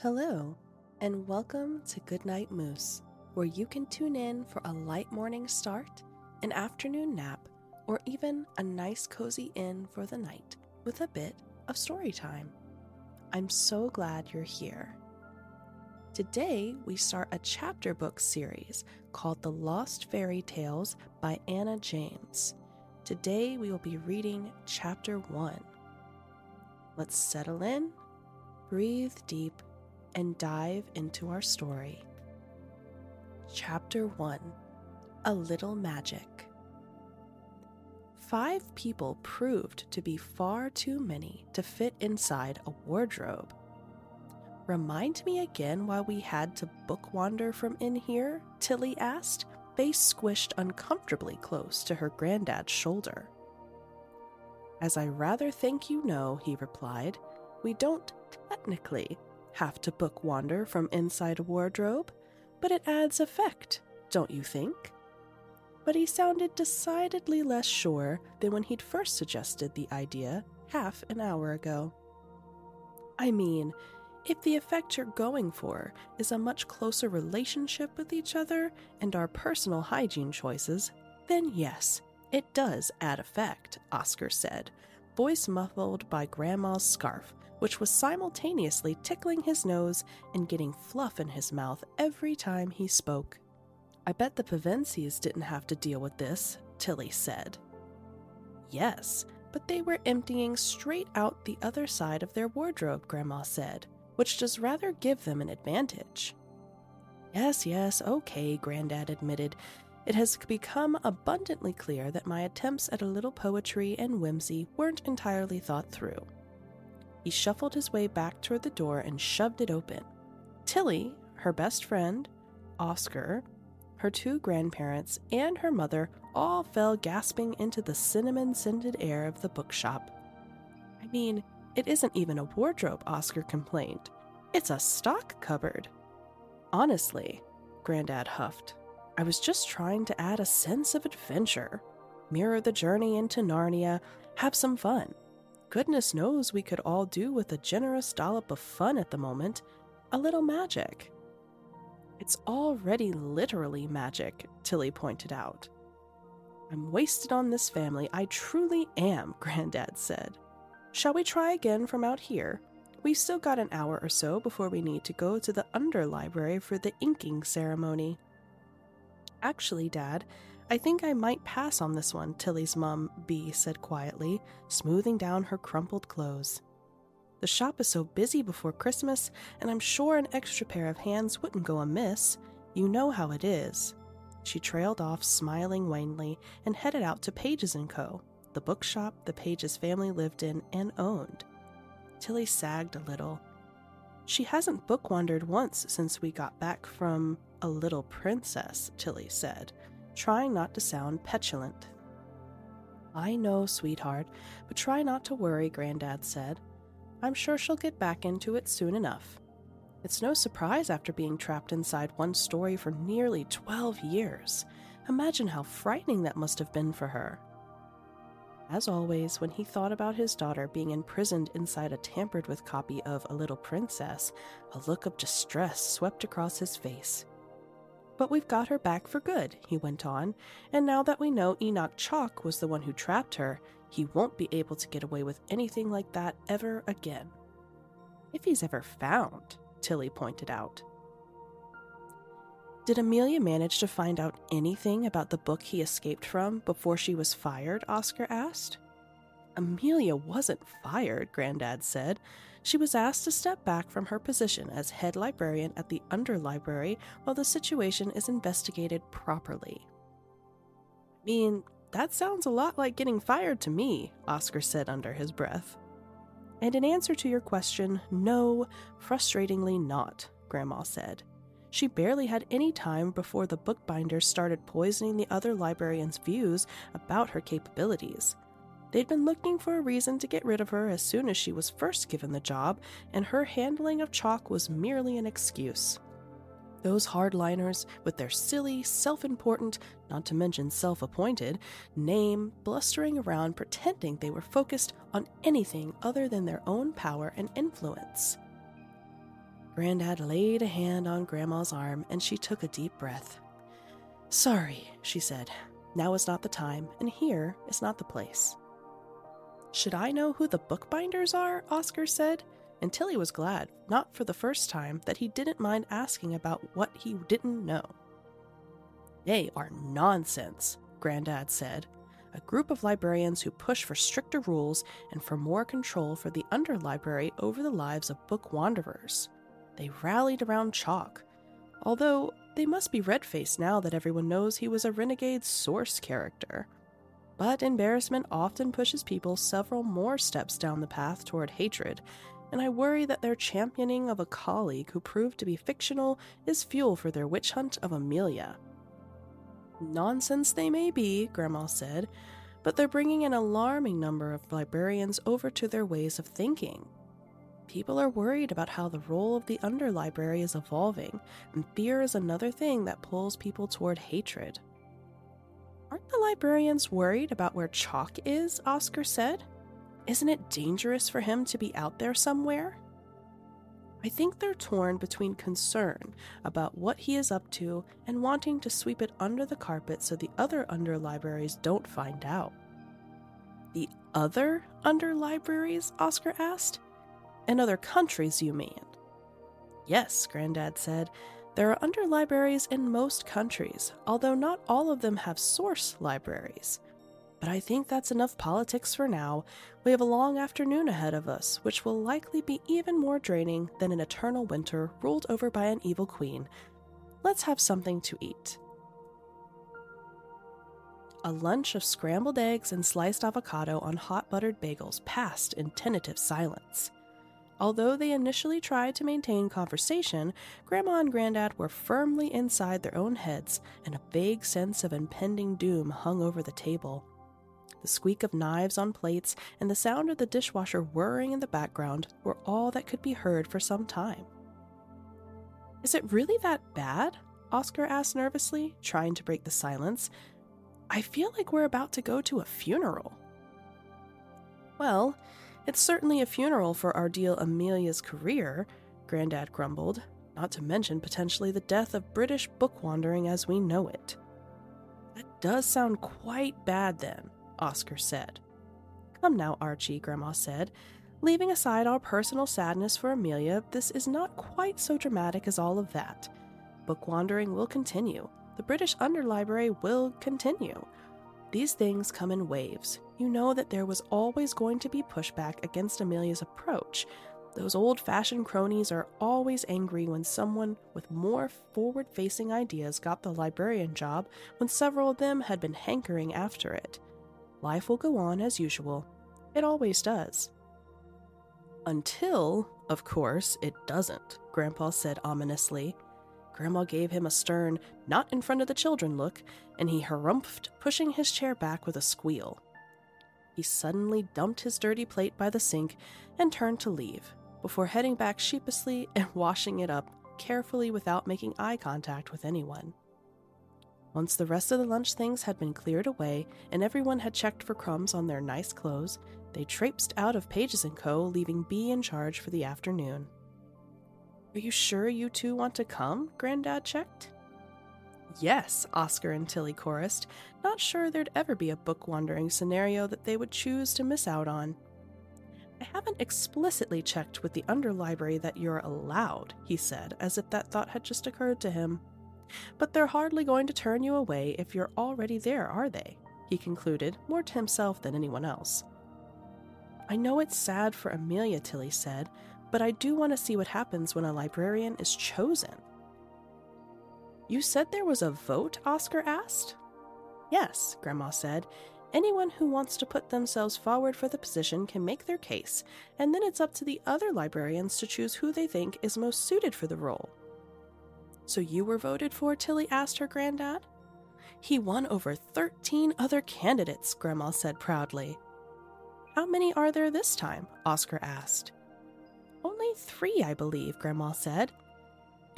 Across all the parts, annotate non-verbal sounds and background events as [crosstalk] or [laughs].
Hello, and welcome to Goodnight Moose, where you can tune in for a light morning start, an afternoon nap, or even a nice cozy inn for the night with a bit of story time. I'm so glad you're here. Today, we start a chapter book series called The Lost Fairy Tales by Anna James. Today, we will be reading chapter one. Let's settle in, breathe deep, and dive into our story. Chapter 1 A Little Magic. Five people proved to be far too many to fit inside a wardrobe. Remind me again why we had to book wander from in here? Tilly asked, face squished uncomfortably close to her granddad's shoulder. As I rather think you know, he replied, we don't technically have to book wander from inside a wardrobe, but it adds effect, don't you think? But he sounded decidedly less sure than when he'd first suggested the idea half an hour ago. I mean, if the effect you're going for is a much closer relationship with each other and our personal hygiene choices, then yes, it does add effect, Oscar said, voice muffled by Grandma's scarf which was simultaneously tickling his nose and getting fluff in his mouth every time he spoke. I bet the Pevensies didn't have to deal with this, Tilly said. Yes, but they were emptying straight out the other side of their wardrobe, Grandma said, which does rather give them an advantage. Yes, yes, okay, Granddad admitted. It has become abundantly clear that my attempts at a little poetry and whimsy weren't entirely thought through. He shuffled his way back toward the door and shoved it open. Tilly, her best friend, Oscar, her two grandparents, and her mother all fell gasping into the cinnamon scented air of the bookshop. I mean, it isn't even a wardrobe, Oscar complained. It's a stock cupboard. Honestly, Grandad huffed, I was just trying to add a sense of adventure, mirror the journey into Narnia, have some fun goodness knows we could all do with a generous dollop of fun at the moment a little magic. It's already literally magic, Tilly pointed out. I'm wasted on this family, I truly am, [laughs] Granddad said. Shall we try again from out here? We've still got an hour or so before we need to go to the under library for the inking ceremony. Actually, Dad, I think I might pass on this one, Tilly's mum, Bea, said quietly, smoothing down her crumpled clothes. The shop is so busy before Christmas, and I'm sure an extra pair of hands wouldn't go amiss. You know how it is. She trailed off, smiling wanly, and headed out to Pages & Co., the bookshop the Pages family lived in and owned. Tilly sagged a little. She hasn't book wandered once since we got back from A Little Princess, Tilly said, trying not to sound petulant. I know, sweetheart, but try not to worry, Granddad said. I'm sure she'll get back into it soon enough. It's no surprise after being trapped inside one story for nearly 12 years. Imagine how frightening that must have been for her. As always, when he thought about his daughter being imprisoned inside a tampered with copy of A Little Princess, a look of distress swept across his face. But we've got her back for good, he went on, and now that we know Enoch Chalk was the one who trapped her, he won't be able to get away with anything like that ever again. If he's ever found, Tilly pointed out. Did Amelia manage to find out anything about the book he escaped from before she was fired? Oscar asked. Amelia wasn't fired, Grandad said. She was asked to step back from her position as head librarian at the underlibrary while the situation is investigated properly. I mean, that sounds a lot like getting fired to me, Oscar said under his breath. And in answer to your question, no, frustratingly not, Grandma said. She barely had any time before the bookbinders started poisoning the other librarians' views about her capabilities. They'd been looking for a reason to get rid of her as soon as she was first given the job, and her handling of Chalk was merely an excuse. Those hardliners, with their silly, self important, not to mention self appointed, name, blustering around pretending they were focused on anything other than their own power and influence. Grandad laid a hand on Grandma's arm and she took a deep breath. Sorry, she said. Now is not the time, and here is not the place. Should I know who the bookbinders are? Oscar said, and Tilly was glad, not for the first time, that he didn't mind asking about what he didn't know. They are nonsense, Grandad said. A group of librarians who push for stricter rules and for more control for the underlibrary over the lives of book wanderers. They rallied around Chalk, although they must be red faced now that everyone knows he was a renegade source character. But embarrassment often pushes people several more steps down the path toward hatred, and I worry that their championing of a colleague who proved to be fictional is fuel for their witch hunt of Amelia. Nonsense they may be, Grandma said, but they're bringing an alarming number of librarians over to their ways of thinking. People are worried about how the role of the underlibrary is evolving, and fear is another thing that pulls people toward hatred. Aren't the librarians worried about where Chalk is? Oscar said. Isn't it dangerous for him to be out there somewhere? I think they're torn between concern about what he is up to and wanting to sweep it under the carpet so the other underlibraries don't find out. The other underlibraries? Oscar asked. In other countries, you mean? Yes, Grandad said. There are underlibraries in most countries, although not all of them have source libraries. But I think that's enough politics for now. We have a long afternoon ahead of us, which will likely be even more draining than an eternal winter ruled over by an evil queen. Let's have something to eat. A lunch of scrambled eggs and sliced avocado on hot buttered bagels passed in tentative silence. Although they initially tried to maintain conversation, Grandma and Grandad were firmly inside their own heads, and a vague sense of impending doom hung over the table. The squeak of knives on plates and the sound of the dishwasher whirring in the background were all that could be heard for some time. Is it really that bad? Oscar asked nervously, trying to break the silence. I feel like we're about to go to a funeral. Well, it's certainly a funeral for our dear Amelia's career, Grandad grumbled, not to mention potentially the death of British book wandering as we know it. That does sound quite bad then. Oscar said. Come now, Archie, Grandma said. Leaving aside our personal sadness for Amelia, this is not quite so dramatic as all of that. Book wandering will continue. The British Underlibrary will continue. These things come in waves. You know that there was always going to be pushback against Amelia's approach. Those old fashioned cronies are always angry when someone with more forward facing ideas got the librarian job when several of them had been hankering after it. Life will go on as usual. It always does. Until, of course, it doesn't, Grandpa said ominously. Grandma gave him a stern, not in front of the children look, and he harumphed, pushing his chair back with a squeal. He suddenly dumped his dirty plate by the sink and turned to leave, before heading back sheepishly and [laughs] washing it up carefully without making eye contact with anyone. Once the rest of the lunch things had been cleared away and everyone had checked for crumbs on their nice clothes, they traipsed out of Pages & Co., leaving Bea in charge for the afternoon. Are you sure you two want to come? Grandad checked. Yes, Oscar and Tilly chorused, not sure there'd ever be a book wandering scenario that they would choose to miss out on. I haven't explicitly checked with the underlibrary that you're allowed, he said, as if that thought had just occurred to him. But they're hardly going to turn you away if you're already there, are they? He concluded, more to himself than anyone else. I know it's sad for Amelia, Tilly said, but I do want to see what happens when a librarian is chosen. You said there was a vote? Oscar asked. Yes, Grandma said. Anyone who wants to put themselves forward for the position can make their case, and then it's up to the other librarians to choose who they think is most suited for the role. So you were voted for? Tilly asked her granddad. He won over 13 other candidates, Grandma said proudly. How many are there this time? Oscar asked. Only three, I believe, Grandma said.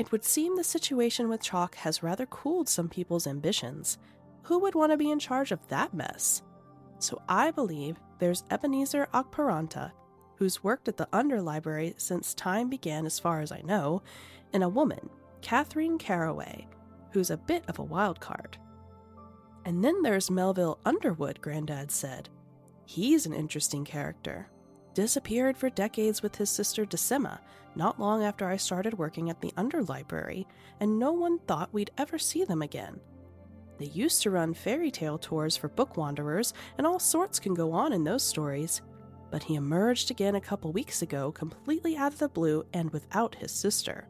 It would seem the situation with Chalk has rather cooled some people's ambitions. Who would want to be in charge of that mess? So I believe there's Ebenezer Akparanta, who's worked at the Underlibrary since time began, as far as I know, and a woman, Catherine Caraway, who's a bit of a wild card. And then there's Melville Underwood, Granddad said. He's an interesting character. Disappeared for decades with his sister Decima, not long after I started working at the Underlibrary, and no one thought we'd ever see them again. They used to run fairy tale tours for book wanderers, and all sorts can go on in those stories. But he emerged again a couple weeks ago, completely out of the blue and without his sister.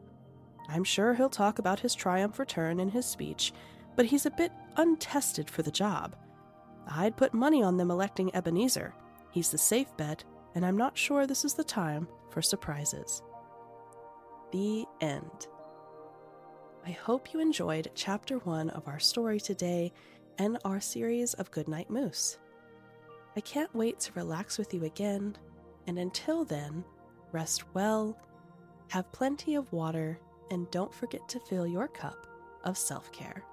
I'm sure he'll talk about his triumph return in his speech, but he's a bit untested for the job. I'd put money on them electing Ebenezer. He's the safe bet, and I'm not sure this is the time for surprises. The end. I hope you enjoyed chapter one of our story today and our series of Goodnight Moose. I can't wait to relax with you again, and until then, rest well, have plenty of water, and don't forget to fill your cup of self care.